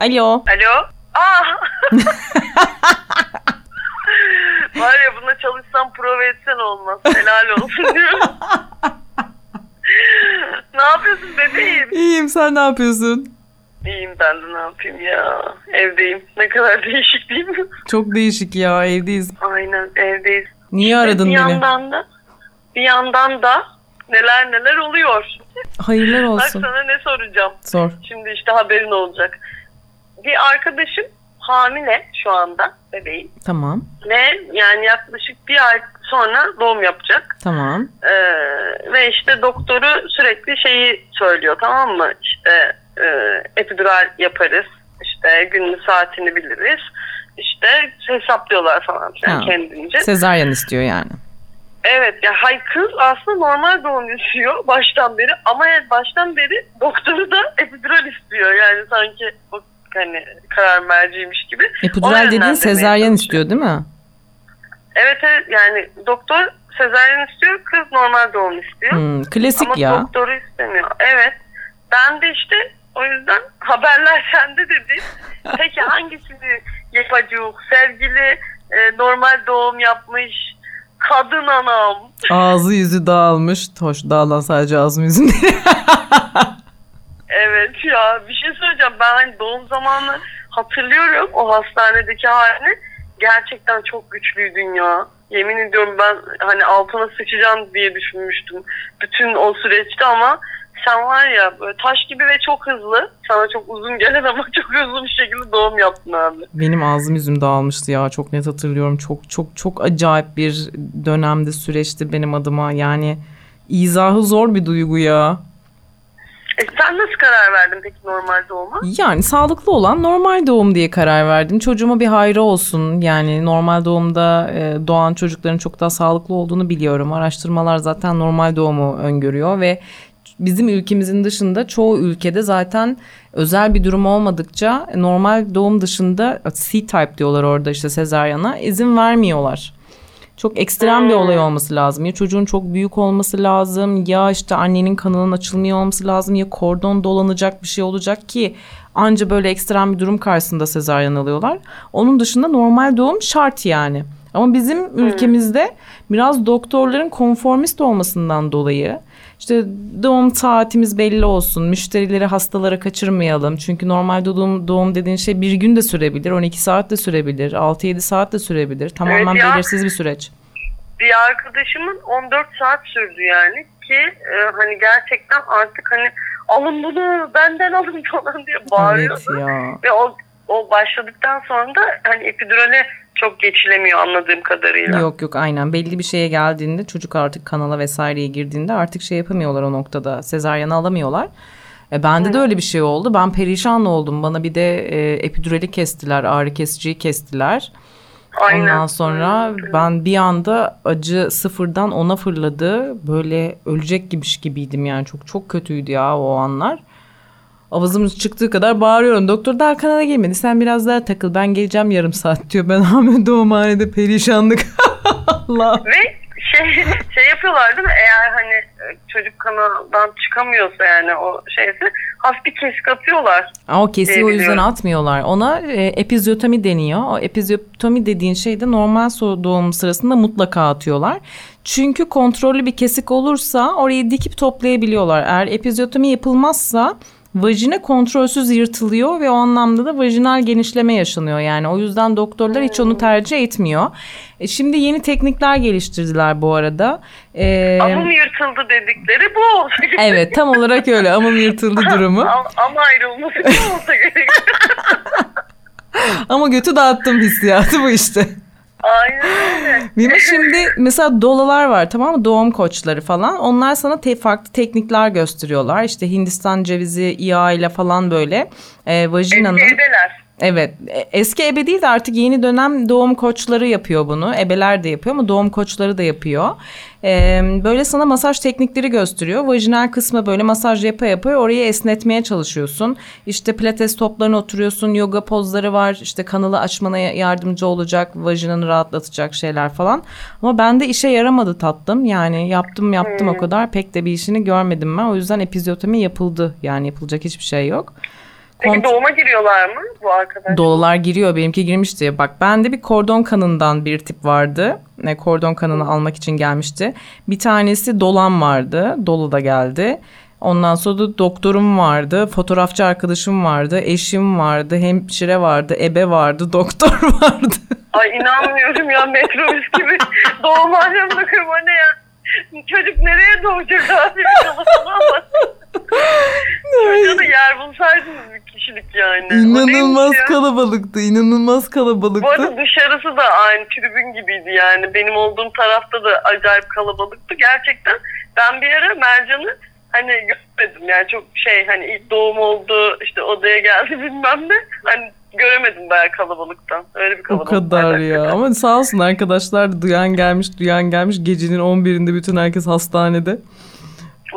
Alo. Alo. Aa. Var ya buna çalışsam prova etsen olmaz. Helal olsun diyorum. ne yapıyorsun bebeğim? İyiyim sen ne yapıyorsun? İyiyim ben de ne yapayım ya. Evdeyim. Ne kadar değişik değil mi? Çok değişik ya evdeyiz. Aynen evdeyiz. Niye aradın bir beni? yandan da bir yandan da neler neler oluyor. Hayırlar Bak olsun. sana ne soracağım. Sor. Şimdi işte haberin olacak. Bir arkadaşım hamile şu anda bebeğim. Tamam. Ve yani yaklaşık bir ay sonra doğum yapacak. Tamam. Ee, ve işte doktoru sürekli şeyi söylüyor tamam mı? İşte e, epidural yaparız. İşte günlü saatini biliriz. İşte hesaplıyorlar falan filan Ha. kendince. Sezaryen istiyor yani. Evet ya hay kız aslında normal doğum istiyor baştan beri ama yani baştan beri doktoru da epidural istiyor. Yani sanki hani karar merciymiş gibi. Epidural dediğin sezaryen istiyor değil mi? Evet evet yani doktor sezaryen istiyor kız normal doğum istiyor. Hmm, klasik Ama ya. doktoru istemiyor. Evet. Ben de işte o yüzden haberler sende dedi. Peki hangisini yapacağız? Sevgili e, normal doğum yapmış kadın anam. Ağzı yüzü dağılmış. Hoş dağılan sadece ağzım yüzüm değil. Evet ya bir şey söyleyeceğim. Ben hani doğum zamanı hatırlıyorum o hastanedeki halini. Gerçekten çok güçlüydün ya. Yemin ediyorum ben hani altına sıçacağım diye düşünmüştüm. Bütün o süreçte ama sen var ya böyle taş gibi ve çok hızlı. Sana çok uzun gelen ama çok hızlı bir şekilde doğum yaptın abi. Benim ağzım yüzüm dağılmıştı ya. Çok net hatırlıyorum. Çok çok çok acayip bir dönemde süreçti benim adıma. Yani izahı zor bir duygu ya. E sen nasıl karar verdin peki normal doğuma? Yani sağlıklı olan normal doğum diye karar verdim. Çocuğuma bir hayrı olsun. Yani normal doğumda e, doğan çocukların çok daha sağlıklı olduğunu biliyorum. Araştırmalar zaten normal doğumu öngörüyor ve bizim ülkemizin dışında çoğu ülkede zaten özel bir durum olmadıkça normal doğum dışında C-type diyorlar orada işte sezaryana izin vermiyorlar. Çok ekstrem bir olay olması lazım. Ya çocuğun çok büyük olması lazım ya işte annenin kanının açılmıyor olması lazım ya kordon dolanacak bir şey olacak ki anca böyle ekstrem bir durum karşısında sezaryen alıyorlar. Onun dışında normal doğum şart yani. Ama bizim ülkemizde biraz doktorların konformist olmasından dolayı işte doğum saatimiz belli olsun, müşterileri hastalara kaçırmayalım. Çünkü normal doğum, doğum dediğin şey bir gün de sürebilir, 12 saat de sürebilir, 6-7 saat de sürebilir. Tamamen Evet belirsiz bir süreç. bir arkadaşımın 14 saat sürdü yani ki e, hani gerçekten artık hani alın bunu benden alın falan diye bağırıyordu. Evet ya. Ve o, o başladıktan sonra da hani epidurale çok geçilemiyor anladığım kadarıyla. Yok yok aynen belli bir şeye geldiğinde çocuk artık kanala vesaireye girdiğinde artık şey yapamıyorlar o noktada sezaryen alamıyorlar. E, bende de öyle bir şey oldu. Ben perişan oldum. Bana bir de e, epidurali kestiler, ağrı kesiciyi kestiler. Aynen. Ondan sonra Aynen. ben bir anda acı sıfırdan ona fırladı. Böyle ölecek gibiymiş gibiydim yani çok çok kötüydü ya o anlar. Avazımız çıktığı kadar bağırıyorum. Doktor daha kanala gelmedi. Sen biraz daha takıl. Ben geleceğim yarım saat diyor. Ben hemen doğumhanede perişanlık. Allah. Ve şey şey yapıyorlar değil mi? Eğer hani çocuk kanaldan çıkamıyorsa yani o şeyse hafif bir kesik atıyorlar. Ama o kesiyi o yüzden atmıyorlar. Ona e, epizyotomi deniyor. O epizyotomi dediğin şey de normal doğum sırasında mutlaka atıyorlar. Çünkü kontrollü bir kesik olursa orayı dikip toplayabiliyorlar. Eğer epizyotomi yapılmazsa vajine kontrolsüz yırtılıyor ve o anlamda da vajinal genişleme yaşanıyor. Yani o yüzden doktorlar hiç onu tercih etmiyor. E, şimdi yeni teknikler geliştirdiler bu arada. E, Amım yırtıldı dedikleri bu evet tam olarak öyle amım yırtıldı durumu. Am- Ama ayrılması bu olsa gerek. Ama götü dağıttım hissiyatı bu işte. Aynen öyle. Şimdi mesela dolalar var tamam mı doğum koçları falan onlar sana te- farklı teknikler gösteriyorlar işte Hindistan cevizi yağ ile falan böyle e, vajinanın Evdeler. Evet e, eski ebe değil de artık yeni dönem doğum koçları yapıyor bunu. Ebeler de yapıyor ama doğum koçları da yapıyor. E, böyle sana masaj teknikleri gösteriyor. Vajinal kısmı böyle masaj yapa yapa orayı esnetmeye çalışıyorsun. İşte pilates toplarına oturuyorsun yoga pozları var. İşte kanalı açmana yardımcı olacak vajinanı rahatlatacak şeyler falan. Ama bende işe yaramadı tatlım. Yani yaptım yaptım o kadar. Pek de bir işini görmedim ben. O yüzden epizyotomi yapıldı. Yani yapılacak hiçbir şey yok. Peki doğuma giriyorlar mı bu arkadaşlar? Dolular giriyor. Benimki girmişti. Bak bende bir kordon kanından bir tip vardı. Ne kordon kanını almak için gelmişti. Bir tanesi dolan vardı. Dolu da geldi. Ondan sonra da doktorum vardı, fotoğrafçı arkadaşım vardı, eşim vardı, hemşire vardı, ebe vardı, doktor vardı. Ay inanmıyorum ya metrobüs gibi doğum ahlakına kırma ne ya? Çocuk nereye doğacak abi? Çocuğa da yer bulsaydınız bir kişilik yani. O İnanılmaz kalabalıktı, inanılmaz Bu kalabalıktı. arada dışarısı da aynı tribün gibiydi yani. Benim olduğum tarafta da acayip kalabalıktı. Gerçekten ben bir ara Mercan'ı hani görmedim yani çok şey hani ilk doğum oldu işte odaya geldi bilmem ne. Hani göremedim bayağı kalabalıktan. Öyle bir O kalabalık. kadar vardı ya. hakikaten. Ama sağ olsun arkadaşlar duyan gelmiş, duyan gelmiş. Gecenin 11'inde bütün herkes hastanede.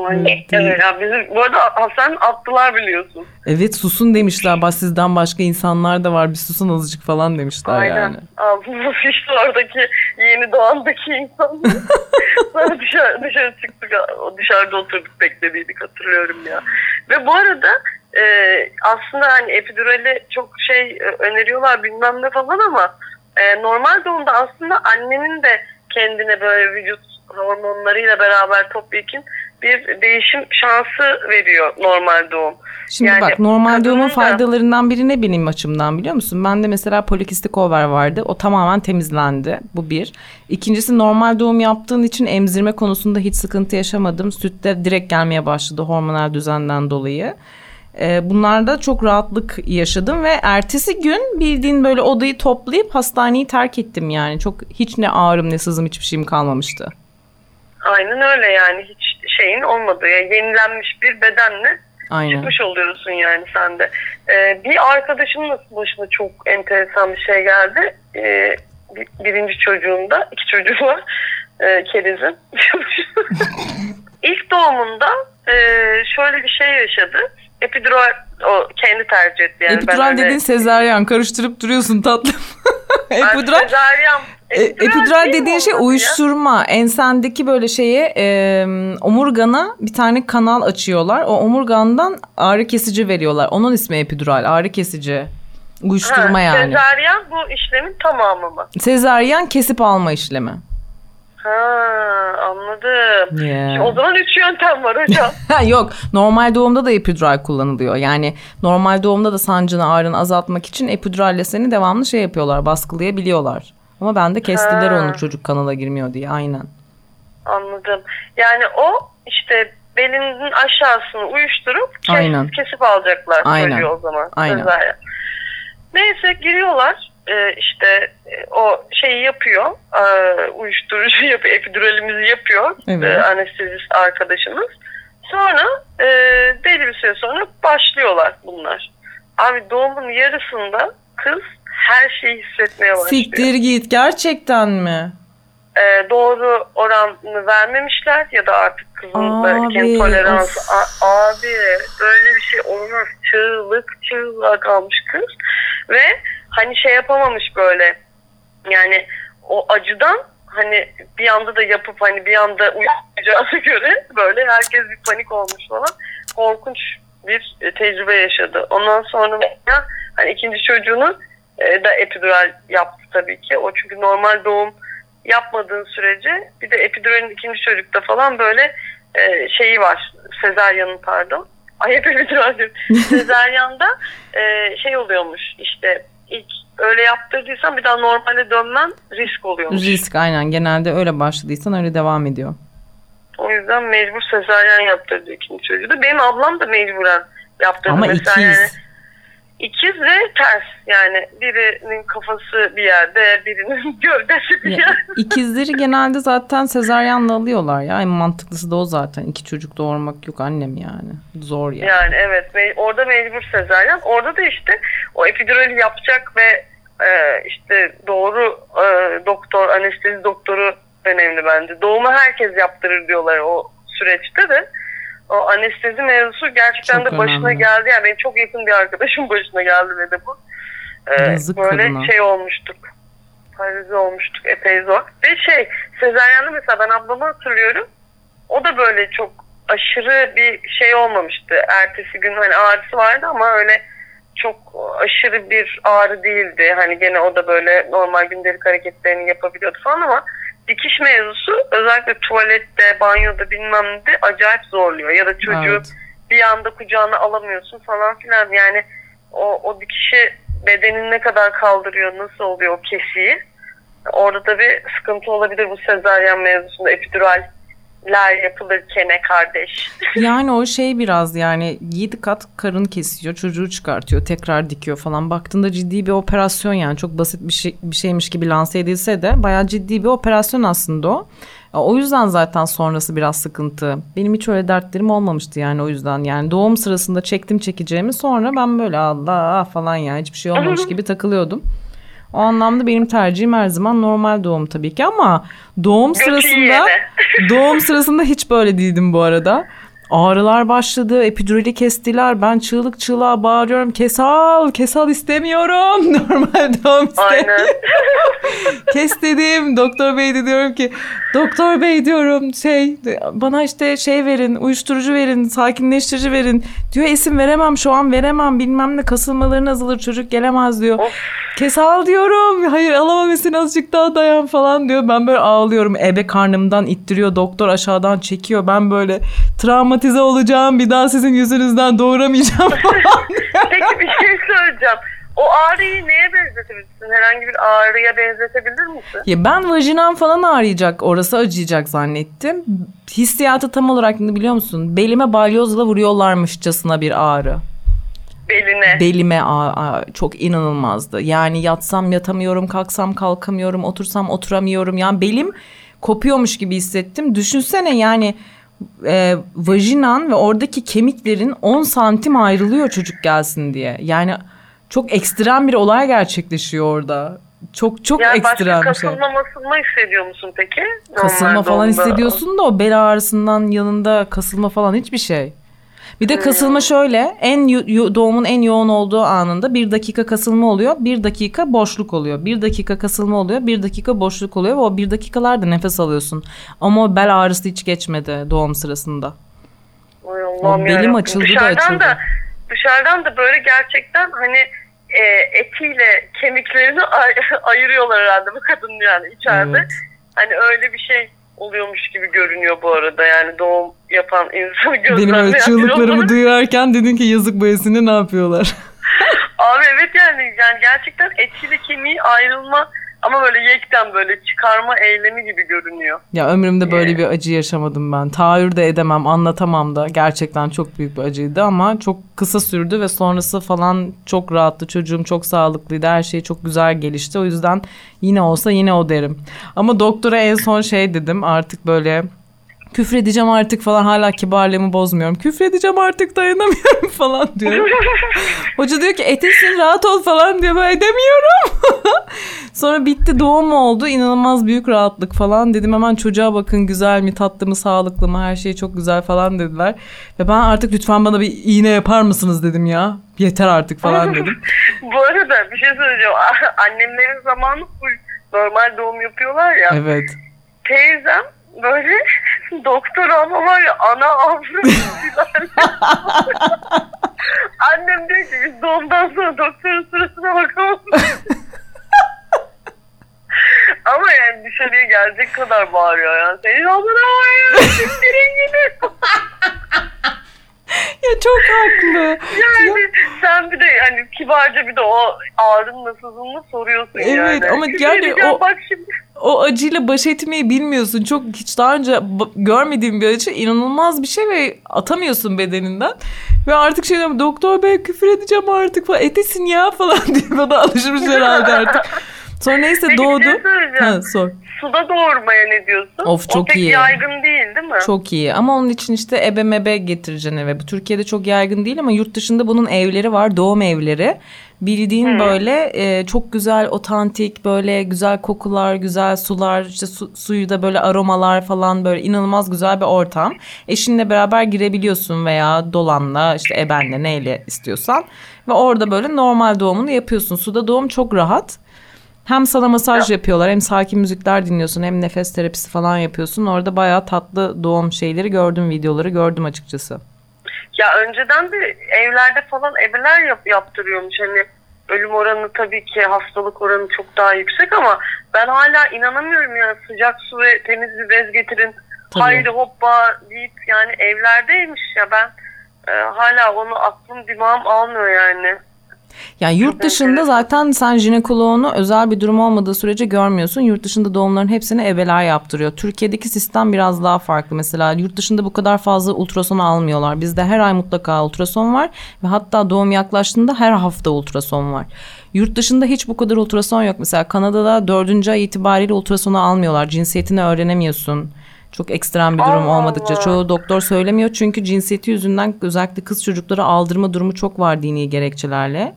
Ay, evet ya bizim bu arada Hasan attılar biliyorsun. Evet susun demişler. Bak sizden başka insanlar da var. Bir susun azıcık falan demişler Aynen. yani. Ağzımız işte oradaki yeni doğandaki insanlar. Sonra dışarı, dışarı çıktık. Dışarıda oturduk beklediydik hatırlıyorum ya. Ve bu arada e, aslında hani epidurali çok şey e, öneriyorlar bilmem ne falan ama e, normal doğumda aslında annenin de kendine böyle vücut hormonlarıyla beraber topyekun bir değişim şansı veriyor normal doğum. Şimdi Yani bak normal doğumun da- faydalarından biri ne benim açımdan biliyor musun? Bende mesela polikistik over vardı. O tamamen temizlendi. Bu bir. İkincisi normal doğum yaptığın için emzirme konusunda hiç sıkıntı yaşamadım. Sütte direkt gelmeye başladı hormonal düzenden dolayı. Ee, bunlarda çok rahatlık yaşadım ve ertesi gün bildiğin böyle odayı toplayıp hastaneyi terk ettim yani. Çok hiç ne ağrım ne sızım hiçbir şeyim kalmamıştı. Aynen öyle yani hiç şeyin olmadığı yani yenilenmiş bir bedenle Aynen. çıkmış oluyorsun yani sen de. Ee, bir arkadaşımın başına çok enteresan bir şey geldi. Ee, bir- birinci çocuğunda, iki çocuğu var. Ee, kerizin. İlk doğumunda e, şöyle bir şey yaşadı. Epidural o kendi tercih etti. Yani ben Epidural öyle- dediğin sezaryen karıştırıp duruyorsun tatlım. Ben Epidural sezaryen- E, epidural değil mi dediğin şey olmadı ya? uyuşturma. Ensendeki böyle şeye e, omurgana bir tane kanal açıyorlar. O omurgandan ağrı kesici veriyorlar. Onun ismi epidural. Ağrı kesici. Uyuşturma Ha, yani. Sezaryen bu işlemin tamamı mı? Sezaryen kesip alma işlemi. Ha anladım. Yeah. O zaman üç yöntem var hocam. Yok normal doğumda da epidural kullanılıyor. Yani normal doğumda da sancını ağrını azaltmak için epiduralle seni devamlı şey yapıyorlar baskılayabiliyorlar. Ama bende kestiler Ha. onu çocuk kanala girmiyor diye aynen. Anladım. Yani o işte belinin aşağısını uyuşturup kes- Aynen. kesip alacaklar Aynen. çocuğu o zaman. Aynen. Neyse giriyorlar. Ee, işte e, o şeyi yapıyor. Ee, uyuşturucu yapıyor. Epiduralimizi yapıyor. Evet. Ee, anestezist arkadaşımız. Sonra e, belli bir süre sonra başlıyorlar bunlar. Abi doğumun yarısında kız her şeyi hissetmeye başlıyor. Siktir git gerçekten mi? e, doğru oranını vermemişler ya da artık kızın belki toleransı. of. A- abi böyle bir şey olmaz. Çığlık çığlığa kalmış kız. Ve hani şey yapamamış böyle yani o acıdan hani bir anda da yapıp hani bir anda uyanacağına göre böyle herkes bir panik olmuş falan. Korkunç bir tecrübe yaşadı. Ondan sonra hani ikinci çocuğunu e, da epidural yaptı tabii ki. O çünkü normal doğum yapmadığın sürece bir de epiduralin ikinci çocukta falan böyle e, şeyi var. Sezaryanın pardon. Ay hep epidural diyorum. Sezaryanda e, şey oluyormuş işte ilk öyle yaptırdıysan bir daha normale dönmen risk oluyormuş. Risk aynen genelde öyle başladıysan öyle devam ediyor. O yüzden mecbur sezaryen yaptırdı ikinci çocuğu da. Benim ablam da mecburen yaptırdı. Ama Mesela ikiz. Yani, ikiz ve ters yani birinin kafası bir yerde birinin gövdesi bir yerde. ikizleri genelde zaten sezaryenle alıyorlar ya. En mantıklısı da o zaten. İki çocuk doğurmak yok annem yani. Zor ya. Yani evet me- orada mecbur sezaryen. Orada da işte o epidurali yapacak ve e, işte doğru e, doktor, anestezi doktoru önemli bence. Doğumu herkes yaptırır diyorlar o süreçte de. O anestezi mevzusu gerçekten Çok de başına önemli. geldi. Yani benim çok yakın bir arkadaşım başına geldi ve de bu. E, Yazık böyle kadına. şey olmuştuk. Paralize olmuştuk epey zor. Ve şey sezaryende mesela ben ablamı hatırlıyorum. O da böyle çok aşırı bir şey olmamıştı. Ertesi gün hani ağrısı vardı ama öyle çok aşırı bir ağrı değildi. Hani gene o da böyle normal gündelik hareketlerini yapabiliyordu falan ama dikiş mevzusu özellikle tuvalette, banyoda bilmem ne acayip zorluyor. Ya da çocuğu Evet. bir anda kucağına alamıyorsun falan filan. Yani o, o dikişi bedenin ne kadar kaldırıyor, nasıl oluyor o kesiği. Orada da bir sıkıntı olabilir bu sezaryen mevzusunda epiduraller yapılırken kardeş. Yani o şey biraz yani 7 kat karın kesiyor, çocuğu çıkartıyor, tekrar dikiyor falan. Baktığında ciddi bir operasyon yani çok basit bir şey bir şeymiş gibi lanse edilse de bayağı ciddi bir operasyon aslında o. O yüzden zaten sonrası biraz sıkıntı. Benim hiç öyle dertlerim olmamıştı yani o yüzden. Yani doğum sırasında çektim çekeceğimi sonra ben böyle Allah falan yani hiçbir şey olmamış gibi takılıyordum. O anlamda benim tercihim her zaman normal doğum tabii ki ama doğum Götü sırasında doğum sırasında hiç böyle değildim bu arada. Ağrılar başladı, epidurali kestiler. Ben çığlık çığlığa bağırıyorum. Kesal, kesal istemiyorum. Normal doğum istemiyorum. Aynen. Kes dedim. Doktor bey de diyorum ki doktor bey diyorum şey bana işte şey verin uyuşturucu verin sakinleştirici verin. Diyor esim veremem şu an veremem bilmem ne kasılmaların azalır çocuk gelemez diyor. Of. Kes al diyorum. Hayır alamam esin azıcık daha dayan falan diyor. Ben böyle ağlıyorum. Ebe karnımdan ittiriyor. Doktor aşağıdan çekiyor. Ben böyle travmatize olacağım. Bir daha sizin yüzünüzden doğuramayacağım falan. Peki bir şey söyleyeceğim. O ağrıyı neye benzetebilirsin? Herhangi bir ağrıya benzetebilir misin? Ya ben vajinam falan ağrıyacak, orası acıyacak zannettim. Hissiyatı tam olarak ne biliyor musun? Belime balyozla vuruyorlarmışçasına bir ağrı. Beline. Belime a- a- çok inanılmazdı. Yani yatsam yatamıyorum, kalksam kalkamıyorum, otursam oturamıyorum. Yani belim kopuyormuş gibi hissettim. Düşünsene yani e, vajinan ve oradaki kemiklerin 10 santim ayrılıyor çocuk gelsin diye. Yani çok ekstrem bir olay gerçekleşiyor orada. Çok çok yani ekstrem başka bir şey. kasılma masılma hissediyor musun peki? Kasılma falan doğumda. hissediyorsun da o bel ağrısından yanında kasılma falan hiçbir şey. Bir de kasılma şöyle en doğumun en yoğun olduğu anında bir dakika kasılma oluyor bir dakika boşluk oluyor. Bir dakika kasılma oluyor bir dakika boşluk oluyor ve o bir dakikalarda nefes alıyorsun. Ama o bel ağrısı hiç geçmedi doğum sırasında. Ay Allah'ım belim yarabbim. açıldı da dışarıdan açıldı. Da, dışarıdan da böyle gerçekten hani e, etiyle kemiklerini ay- ayırıyorlar herhalde bu kadın yani içeride. Evet. Hani öyle bir şey oluyormuş gibi görünüyor bu arada yani doğum yapan insanı Benim öyle gözlemleyen çığlıklarımı duyarken dedin ki yazık bu esini ne yapıyorlar? Abi evet yani yani gerçekten etiyle kemiği ayrılma ama böyle yekten böyle çıkarma eylemi gibi görünüyor. Ya ömrümde böyle Ee, bir acı yaşamadım ben. Tahayyür de edemem, anlatamam da. Gerçekten çok büyük bir acıydı ama çok kısa sürdü ve sonrası falan çok rahattı. Çocuğum çok sağlıklıydı. Her şey çok güzel gelişti. O yüzden yine olsa yine o derim. Ama doktora en son şey dedim artık böyle küfredeceğim artık falan hala kibarlığımı bozmuyorum. Küfredeceğim artık dayanamıyorum falan diyorum. Hoca diyor ki etesin rahat ol falan diyor. Ben edemiyorum. Sonra bitti doğum oldu. İnanılmaz büyük rahatlık falan. Dedim hemen çocuğa bakın güzel mi tatlı mı sağlıklı mı her şey çok güzel falan dediler. Ve ben artık lütfen bana bir iğne yapar mısınız dedim ya. Yeter artık falan dedim. Bu arada bir şey söyleyeceğim. Annemlerin zamanı normal doğum yapıyorlar ya. Evet. Teyzem böyle doktor ama var ya ana avrat Annem diyor ki biz doğumdan sonra doktorun sırasına bakamam. ama yani dışarıya gelecek kadar bağırıyor yani. Senin amına var siktirin gidin. Ya çok haklı. Yani sen bir de hani kibarca bir de o ağrın nasılını soruyorsun yani. Evet, ama yani o- Bak şimdi. o acıyla baş etmeyi bilmiyorsun. Çok hiç daha önce görmediğim bir acı. inanılmaz bir şey ve atamıyorsun bedeninden. Ve artık şey diyorum doktor bey küfür edeceğim artık falan. Etesin ya falan diye bana alışmış herhalde artık. Sonra neyse Peki bir doğdu. şey. Ha, sor. Suda doğurmaya ne diyorsun? Of, o çok pek iyi. yaygın değil değil mi? Çok iyi ama onun için işte ebe mebe getireceksin eve. Bu Türkiye'de çok yaygın değil ama yurt dışında bunun evleri var. Doğum evleri. Bildiğin böyle e, çok güzel otantik böyle güzel kokular, güzel sular, işte su, suyu da böyle aromalar falan böyle inanılmaz güzel bir ortam. Eşinle beraber girebiliyorsun veya dolanla işte ebenle neyle istiyorsan. Ve orada böyle normal doğumunu yapıyorsun. Suda doğum çok rahat. Hem sana masaj yapıyorlar hem sakin müzikler dinliyorsun hem nefes terapisi falan yapıyorsun. Orada bayağı tatlı doğum şeyleri gördüm videoları gördüm açıkçası. Ya önceden de evlerde falan ebeler yap, yaptırıyormuş. Hani ölüm oranı tabii ki hastalık oranı çok daha yüksek ama ben hala inanamıyorum ya sıcak su ve temiz bir bez getirin. Tabii. Haydi hoppa deyip yani evlerdeymiş ya ben e, hala onu aklım dimağım almıyor yani. Yani yurt dışında zaten sen jinekoloğunu özel bir durum olmadığı sürece görmüyorsun. Yurt dışında doğumların hepsini ebeler yaptırıyor. Türkiye'deki sistem biraz daha farklı. Mesela yurt dışında bu kadar fazla ultrason almıyorlar. Bizde her ay mutlaka ultrason var ve hatta doğum yaklaştığında her hafta ultrason var. Yurt dışında hiç bu kadar ultrason yok. Mesela Kanada'da dördüncü ay itibariyle ultrasonu almıyorlar. Cinsiyetini öğrenemiyorsun. Çok ekstrem bir durum Allah olmadıkça. Allah. Çoğu doktor söylemiyor çünkü cinsiyeti yüzünden özellikle kız çocukları aldırma durumu çok var dini gerekçelerle.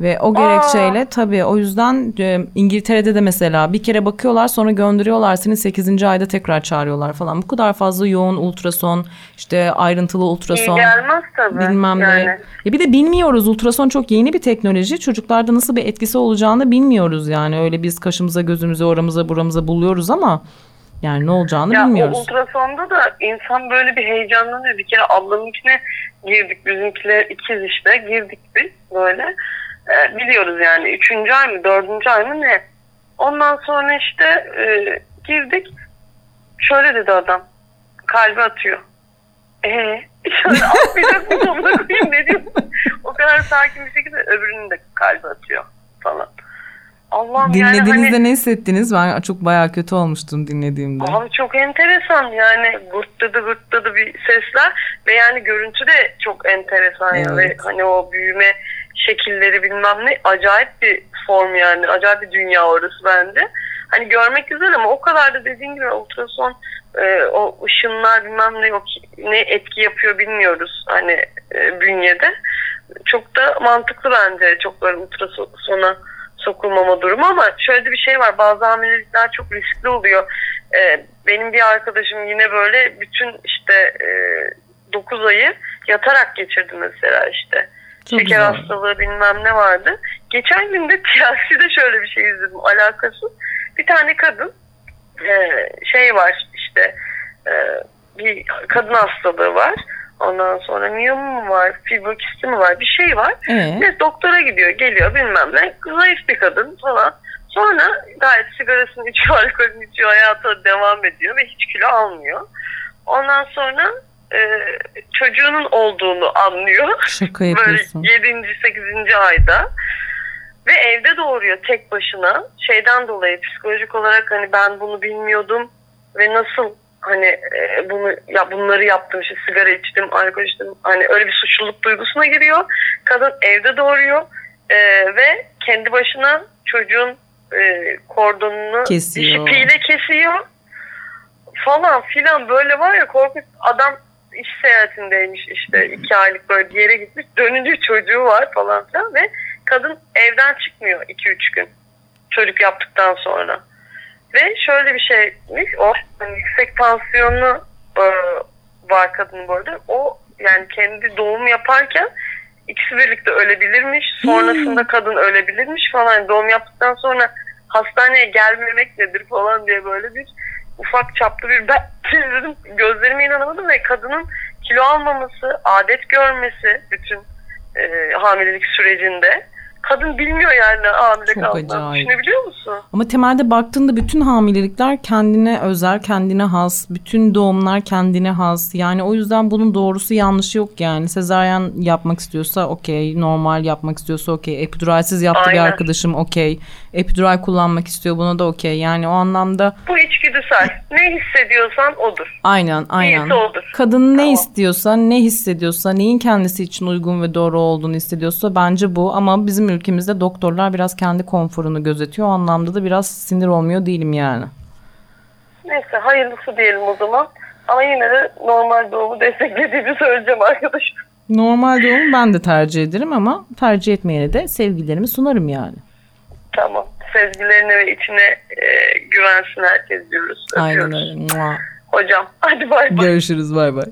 Ve o gerekçeyle tabii o yüzden e, İngiltere'de de mesela bir kere bakıyorlar sonra gönderiyorlar seni 8. ayda tekrar çağırıyorlar falan. Bu kadar fazla yoğun ultrason işte ayrıntılı İyi ultrason gelmez tabii. bilmem yani. ne. Ya bir de bilmiyoruz ultrason çok yeni bir teknoloji. Çocuklarda nasıl bir etkisi olacağını bilmiyoruz yani. Öyle biz kaşımıza gözümüze oramıza buramıza buluyoruz ama yani ne olacağını Ya bilmiyoruz. o ultrasonda da insan böyle bir heyecanlanıyor. Bir kere ablamınkine girdik. Bizimkiler ikiz işte. Girdik biz böyle. Ee, biliyoruz yani. Üçüncü ay mı dördüncü ay mı ne? Ondan sonra işte e, girdik. Şöyle dedi adam. Kalbi atıyor. Ee, şöyle atmayacak mı koyayım ne diyorsun? O kadar sakin bir şekilde öbürünün de kalbi atıyor falan. Allah'ım yani Dinlediğinizde hani ne hissettiniz? Ben çok bayağı kötü olmuştum dinlediğimde. Abi çok enteresan yani gırtladı gırtladı bir sesler ve yani görüntü de çok enteresan Evet. hani o büyüme şekilleri bilmem ne acayip bir form yani acayip bir dünya orası bende. Hani görmek güzel ama o kadar da dediğin gibi ultrason e, o ışınlar bilmem ne yok ne etki yapıyor bilmiyoruz hani e, bünyede. Çok da mantıklı bence çok böyle ultrasona sokulmama durumu ama şöyle bir şey var bazı hamilelikler çok riskli oluyor. Ee, benim bir arkadaşım yine böyle bütün işte e, 9 ayı yatarak geçirdi mesela işte. Çok Şeker güzel. hastalığı bilmem ne vardı. Geçen gün de TLC'de şöyle bir şey izledim alakası. Bir tane kadın e, şey var işte e, bir kadın hastalığı var. Ondan sonra miyom mu var, fibrokisti mi var bir şey var. Ee? Evet, doktora gidiyor, geliyor bilmem ne. Zayıf bir kadın falan. Sonra gayet sigarasını içiyor, alkolünü içiyor, hayata devam ediyor ve hiç kilo almıyor. Ondan sonra e, çocuğunun olduğunu anlıyor. Şaka Böyle yapıyorsun. 7. 8. ayda. Ve evde doğuruyor tek başına. Şeyden dolayı psikolojik olarak hani ben bunu bilmiyordum ve nasıl hani e, bunu ya bunları yaptım işte sigara içtim, alkol içtim. Hani öyle bir suçluluk duygusuna giriyor. Kadın evde doğuruyor e, ve kendi başına çocuğun e, kordonunu Kesiyor. ipiyle kesiyor falan filan böyle var ya korkunç adam iş seyahatindeymiş işte iki aylık böyle bir yere gitmiş dönünce çocuğu var falan filan ve kadın evden çıkmıyor iki üç gün çocuk yaptıktan sonra. Ve şöyle bir şeymiş o hani yüksek tansiyonu e, var kadının bu arada. O yani kendi doğum yaparken ikisi birlikte ölebilirmiş sonrasında kadın ölebilirmiş falan. Doğum yaptıktan sonra hastaneye gelmemek nedir falan diye böyle bir ufak çaplı bir ben dedim gözlerime inanamadım ve kadının kilo almaması, adet görmesi bütün e, hamilelik sürecinde kadın bilmiyor yani hamile Çok kaldığını. acayip. Düşünebiliyor musun? Ama temelde baktığında bütün hamilelikler kendine özel, kendine has. Bütün doğumlar kendine has. Yani o yüzden bunun doğrusu yanlışı yok yani. Sezaryen yapmak istiyorsa okey. Normal yapmak istiyorsa okey. Epiduralsiz yaptı bir Aynen. arkadaşım okey. Epidural kullanmak istiyor buna da okey. Yani o anlamda Bu içgüdüsel. ne hissediyorsan odur. aynen aynen. Odur. Kadın ne Tamam. istiyorsa, ne hissediyorsa, neyin kendisi için uygun ve doğru olduğunu hissediyorsa bence bu. Ama bizim ülkemizde doktorlar biraz kendi konforunu gözetiyor. O anlamda da biraz sinir olmuyor değilim yani. Neyse hayırlısı diyelim o zaman. Ama yine de normal doğumu desteklediğimi söyleyeceğim arkadaşım. Normal doğum ben de tercih ederim ama tercih etmeyene de sevgilerimi sunarım yani. Tamam. Sezgilerine ve içine e, güvensin herkes diyoruz. Aynen Öpüyoruz. öyle. Mua. Hocam hadi bay bay. Görüşürüz bay bay.